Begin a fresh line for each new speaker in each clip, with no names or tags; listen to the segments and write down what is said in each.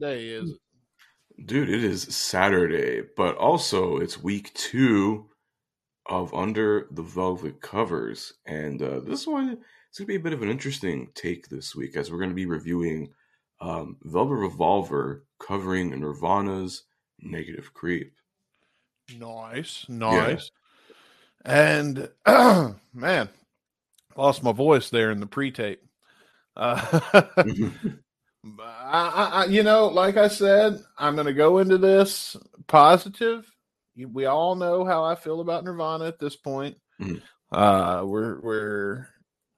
what day is it?
Dude, it is Saturday, but also it's week two of Under the Velvet Covers. And uh, this one is going to be a bit of an interesting take this week as we're going to be reviewing um, Velvet Revolver covering Nirvana's Negative Creep.
Nice, nice. And man, lost my voice there in the pre-tape. Uh, I, I, you know, like I said, I'm going to go into this positive. We all know how I feel about Nirvana at this point.
Mhm.
Uh, we're we're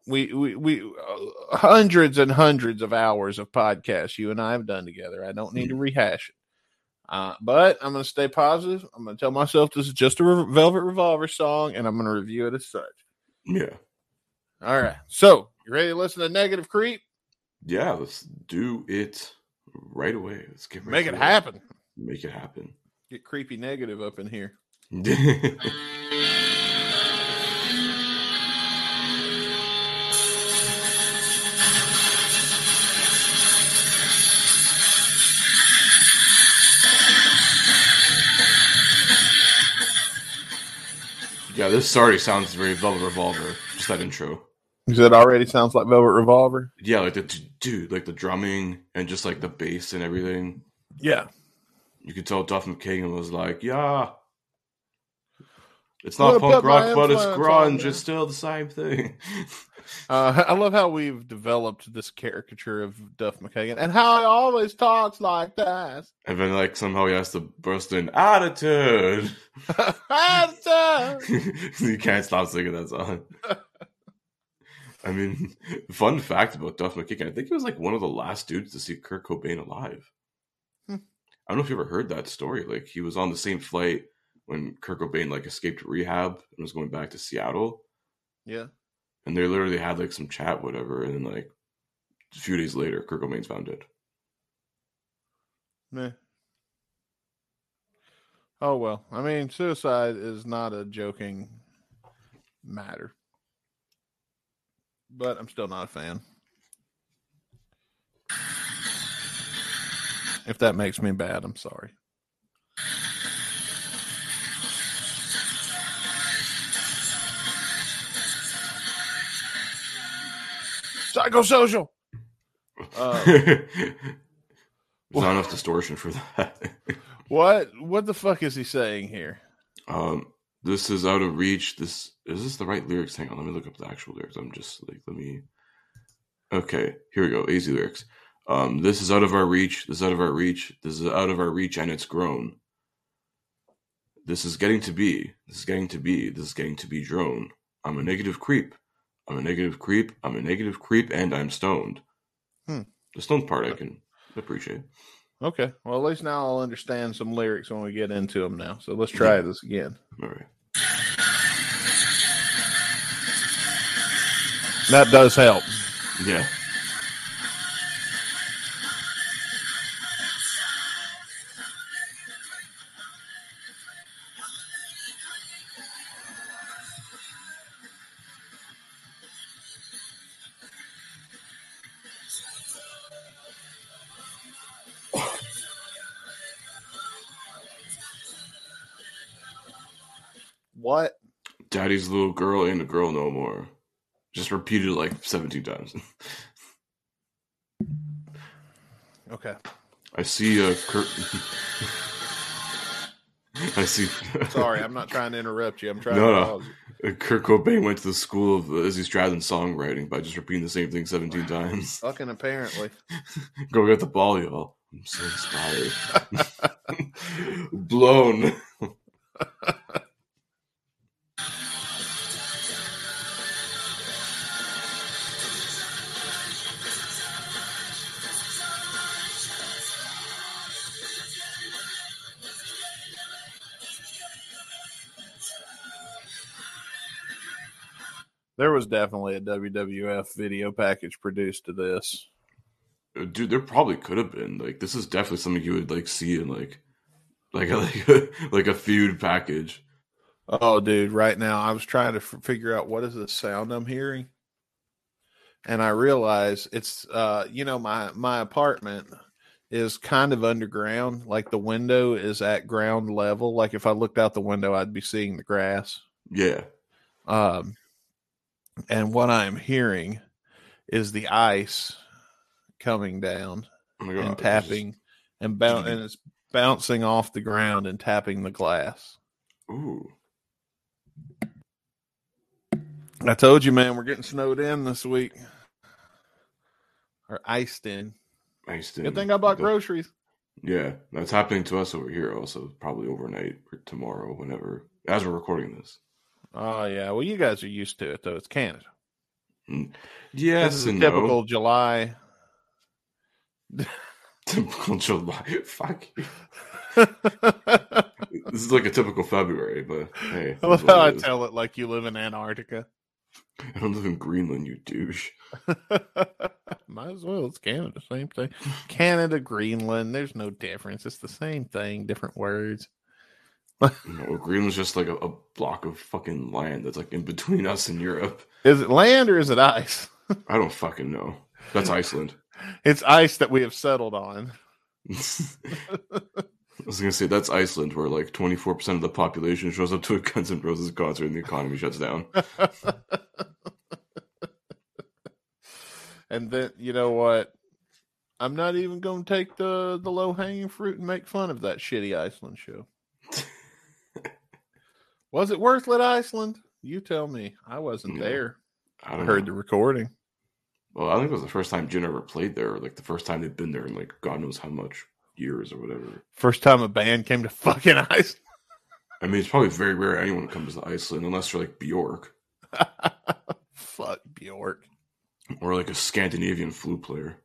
we we we uh, hundreds and hundreds of hours of podcasts you and I have done together. I don't need to rehash it. Uh, but I'm going to stay positive. I'm going to tell myself this is just a Re- Velvet Revolver song, and I'm going to review it as such.
Yeah.
All right. So, you ready to listen to Negative Creep?
Yeah, let's do it right away. Let's get
Make it happen.
Make it happen.
Get creepy negative up in here.
yeah, this already sounds very Velvet Revolver. Just that intro.
You said already sounds like Velvet Revolver.
Yeah, like the dude, like the drumming and just like the bass and everything.
Yeah.
You could tell Duff McKagan was like, "Yeah, it's not punk rock, but it's grunge. It's still the same thing."
Uh, I love how we've developed this caricature of Duff McKagan and how he always talks like that.
and then like somehow he has to burst in attitude. you can't stop singing that song. I mean, fun fact about Duff McKagan, I think he was like one of the last dudes to see Kurt Cobain alive.
Hmm.
I don't know if you ever heard that story. Like he was on the same flight when Kurt Cobain like escaped rehab and was going back to Seattle.
yeah.
And they literally had like some chat, whatever, and then like a few days later, Kurt Cobain's found dead.
Meh. Oh well. I mean, suicide is not a joking matter. But I'm still not a fan. If that makes me bad, I'm sorry. Psychosocial. Uh,
There's not enough distortion for that.
what? What the fuck is he saying here?
Um, this is out of reach. This is this the right lyrics? Hang on, let me look up the actual lyrics. I'm just like, let me. Okay, here we go. Easy lyrics. Um, this is out of our reach. This is out of our reach. This is out of our reach, and it's grown. This is getting to be. This is getting to be. This is getting to be drone. I'm a negative creep. I'm a negative creep. I'm a negative creep, and I'm stoned.
Hmm.
The stoned part I can appreciate.
Okay. Well, at least now I'll understand some lyrics when we get into them now. So let's try this again.
All right.
That does help.
Yeah. Daddy's little girl ain't a girl no more. Just repeated like 17 times.
Okay.
I see a Kurt. I see.
Sorry, I'm not trying to interrupt you. I'm trying
No,
to
no.
pause you.
Uh, Kurt Cobain went to the school of uh, Izzy Stradlin songwriting by just repeating the same thing 17 times.
Fucking apparently.
Go get the ball, y'all. I'm so inspired. Blown.
There was definitely a WWF video package produced to this.
Uh, Dude, there probably could have been. Like, this is definitely something you would like see in like, like a like a, like a feud package.
Oh, dude! Right now, I was trying to f- figure out what is the sound I'm hearing, and I realize it's uh, you know, my my apartment is kind of underground. Like the window is at ground level. Like if I looked out the window, I'd be seeing the grass.
Yeah.
Um, and what I'm hearing is the ice coming down
Oh my
and
God,
tapping and boun- mm-hmm. and it's bouncing off the ground and tapping the glass.
Ooh.
I told you, man, we're getting snowed in this week. Or iced in.
Nice
Good thing I bought groceries.
Yeah, that's happening to us over here also, probably overnight or tomorrow, whenever, as we're recording this.
Oh yeah. Well, you guys are used to it though. It's Canada. Mm.
Yes
this is a
and
typical
no.
July.
Typical July. Fuck you. This is like a typical February, but hey. it
love how I
is.
tell it like you live in Antarctica.
I don't live in Greenland, you douche.
Might as well. It's Canada. Same thing. Canada, Greenland. There's no difference. It's the same thing, different words.
No, Greenland's just like a, a block of fucking land that's like in between us and Europe.
Is it land or is it ice?
I don't fucking know. That's Iceland.
It's ice that we have settled on.
I was gonna say that's Iceland, where like twenty four percent of the population shows up to a Guns N' Roses concert and the economy shuts down.
and then you know what? I'm not even going to take the the low hanging fruit and make fun of that shitty Iceland show. Was it worth it, Iceland? You tell me. I wasn't
Yeah.
there.
I
I heard
know.
the recording.
Well, I think it was the first time Jin ever played there, like the first time they'd been there in like God knows how much years or whatever.
First time a band came to fucking Iceland.
I mean, it's probably very rare anyone comes to Iceland unless you're like Bjork
Fuck Bjork.
or like a Scandinavian flute player.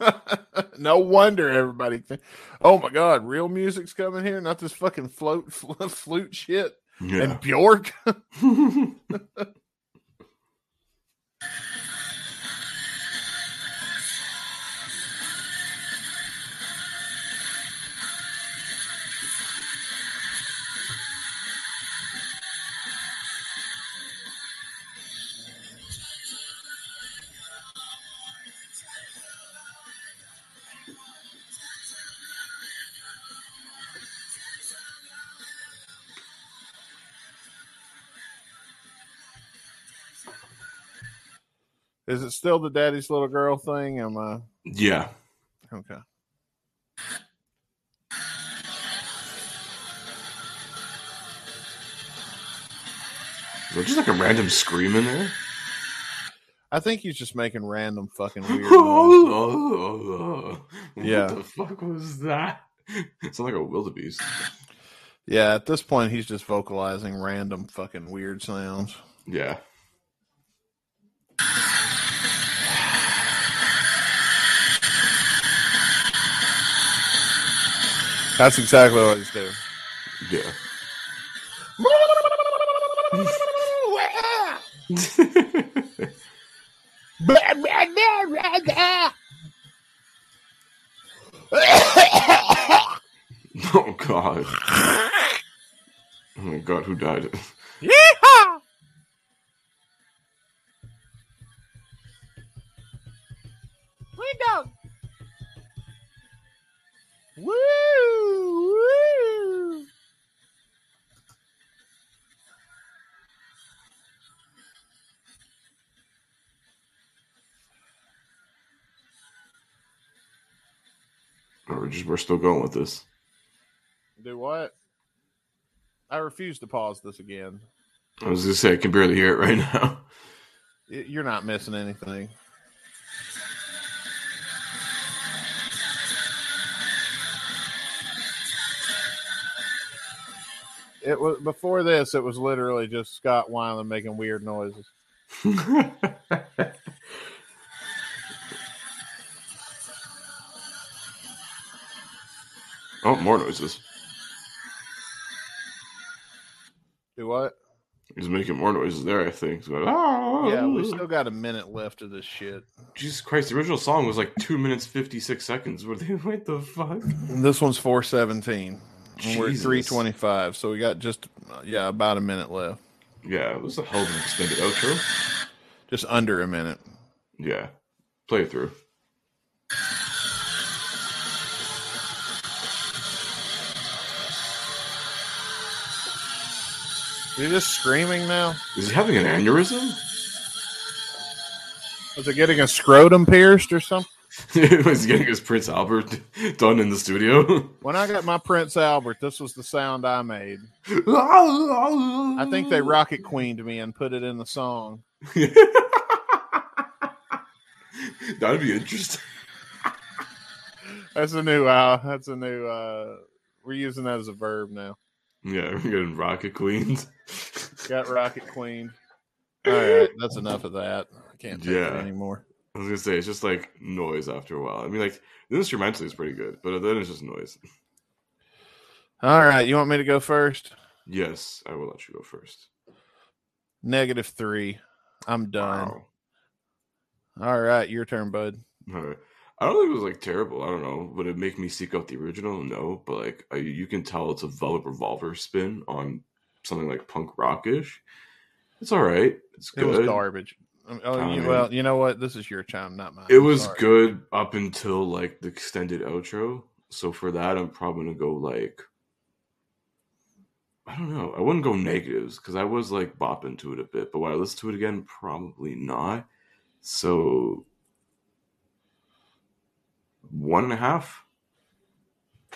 no wonder everybody. Think, oh my god, real music's coming here, not this fucking float fl- flute shit.
Yeah.
And Bjork. Is it still the daddy's little girl thing? Am I
yeah.
okay?
Is there just like a random scream in there?
I think he's just making random fucking weird.
what
Yeah.
the fuck was that? It's like a wildebeest.
Yeah, at this point, he's just vocalizing random fucking weird sounds.
Yeah.
That's exactly what he's doing.
Yeah. oh god. Oh my god, who died?
Yeehaw! Window. Woo! Woo!
We're just we're still going with this.
Do what? I refuse to pause this again.
I was gonna say I can barely hear it right now.
You're not missing anything. It was before this. It was literally just Scott Weiland making weird noises.
oh, more noises.
Do what?
He's making more noises there, I think. So, "Ah."
Yeah, we still got a minute left of this shit.
Jesus Christ, the original song was like two minutes fifty six seconds. What, the- what the fuck?
This one's four seventeen.
Jesus.
We're at 325, so we got just, yeah, about a minute left.
Yeah, it was a hell of an extended outro.
Just under a minute.
Yeah. Play it through.
Is he just screaming now?
Is he having an aneurysm?
Was it getting a scrotum pierced or something?
Was he getting his Prince Albert done in the studio?
When I got my Prince Albert, this was the sound I made. I think they rocket queened me and put it in the song.
That'd be interesting.
That's a new uh that's a new uh we're using that as a verb now.
Yeah, we're getting Rocket Queens.
Got rocket queen. All right, that's enough of that. I can't take it anymore.
I was gonna say it's just like noise after a while. I mean, like the instrumentally is pretty good, but then it's just noise.
All right, you want me to go first?
Yes, I will let you go first.
Negative three. I'm done.
Wow.
All right, your turn, bud.
All right. I don't think it was like terrible. I don't know. Would it make me seek out the original? No, but like I, you can tell it's a Velvet Revolver spin on something like punk rockish. It's all right. It's good.
It was
good.
garbage. Oh,
I mean-
well, you know what? This is your time, not mine.
It was
Sorry.
good up until like the extended outro. So for that, I'm probably gonna go like I don't know. I wouldn't go negatives because I was like bopping to it a bit, but when I listen to it again, probably not. So one and a half.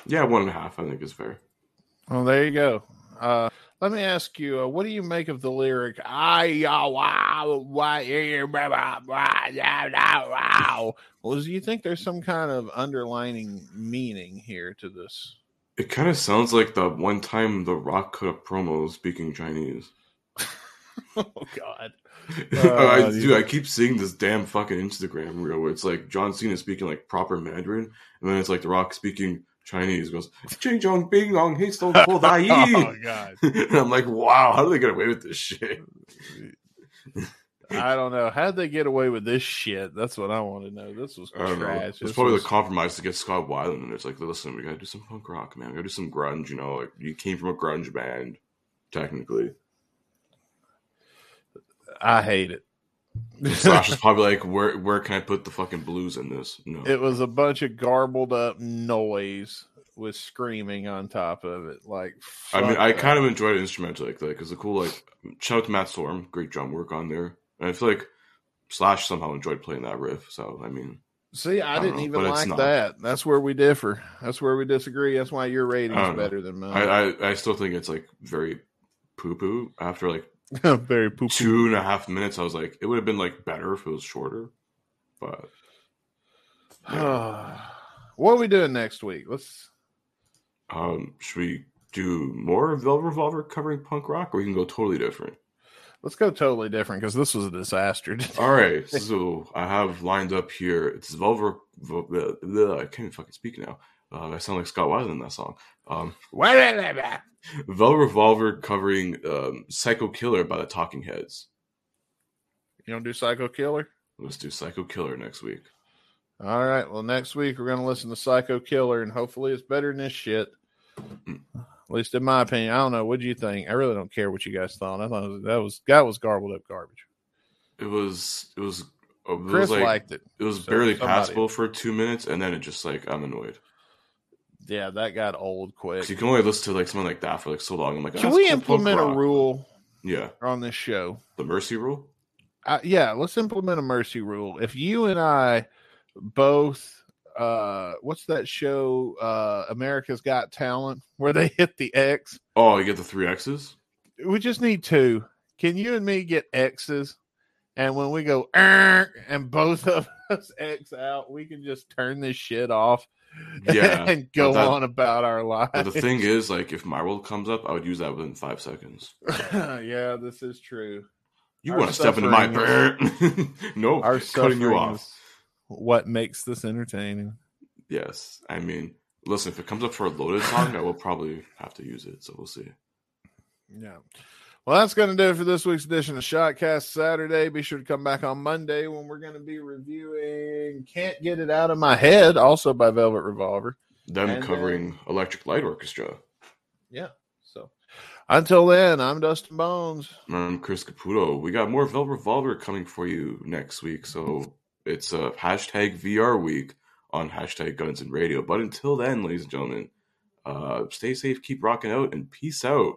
Yeah, one and a half. I think is fair.
Well, there you go. Uh, let me ask you, uh, what do you make of the lyric? I uh, wow, wow. Well, do you think there's some kind of underlining meaning here to this?
It kind of sounds like the one time The Rock cut a promo speaking Chinese.
oh God!
I,
Uh,
dude, I keep seeing this damn fucking Instagram reel where it's like John Cena speaking like proper Mandarin, and then it's like The Rock speaking Chinese. Goes Ching Chong Bing Long Hey Stone Cold
oh
Ai.
God!
And I'm like, wow, how do they get away with this shit?
I don't know. How'd they get away with this shit? That's what I want to know. This was
don't know.
trash.
It's
This
probably
was-
the compromise to get Scott Weiland, and it's like, listen, we gotta do some punk rock, man. We gotta do some grunge. You know, like you came from a grunge band, technically.
I hate it.
Slash is probably like, where where can I put the fucking blues in this? No,
it was a bunch of garbled up noise with screaming on top of it. Like,
I mean, I kind of enjoyed it instrumental like that because the cool like shout out to Matt Sorum, great drum work on there, and I feel like Slash somehow enjoyed playing that riff. So I mean,
see. I,
I
didn't
know,
even like that. That's where we differ. That's where we disagree. That's why your rating
is know.
better than
I,
mine.
I I still think it's like very poo poo. After like
Very poop.
two and a half minutes, I was like, it would have been like better if it was shorter, but
what are we doing next week? Let's.
um, should we do more Velvet Revolver covering punk rock, or we can go totally different?
Let's go totally different because this was a disaster.
All right, so I have lined up here. It's Velvet. Bleh, I can't even fucking speak now. Uh, I sound like Scott Weiland in that song. Um, Velvet Revolver covering um, Psycho Killer by the Talking Heads.
You don't do Psycho Killer?
Let's do Psycho Killer next week.
All right. Well, next week we're going to listen to Psycho Killer, and hopefully it's better than this shit.
Mm.
At least in my opinion. I don't know. What do you think? I really don't care what you guys thought. I thought was, that was that was garbled up garbage.
It was it was it
Chris
was like
liked it.
it was
so
barely
somebody-
passable for two minutes, and then it just like I'm annoyed
Yeah, that got old quick.
you can only listen to like something like that for like so long. I'm like,
Can
"Ah,
we
it's cool punk
implement a rule
Yeah,
on this show?
the Mercy Rule.
Uh, yeah, let's implement a mercy rule. If you and I both, uh, what's that show? Uh, America's Got Talent, where they hit the X.
Oh, you get the three X's.
We just need two. Can you and me get X's? And when we go and both of us X out, we can just turn this shit off
Yeah,
and go
that-
on about our lives.
The thing is, like, if my world comes up, I would use that within five seconds.
yeah, this is true.
You want to step into my
suffering
no?
Our
cutting you off.
what makes this entertaining.
Yes, I mean, listen, if it comes up for a loaded song, I will probably have to use it. So we'll see.
Yeah. Well, that's going to do it for this week's edition of Shotcast Saturday. Be sure to come back on Monday when we're going to be reviewing Can't Get It Out of My Head, also by Velvet Revolver.
Them
And
covering Electric Light Orchestra.
Yeah. So until then, I'm Dustin Bones.
I'm Chris Caputo. We got more Velvet Revolver coming for you next week. So it's a hashtag VR week on hashtag Guns and Radio. But until then, ladies and gentlemen, uh, stay safe, keep rocking out, and peace out.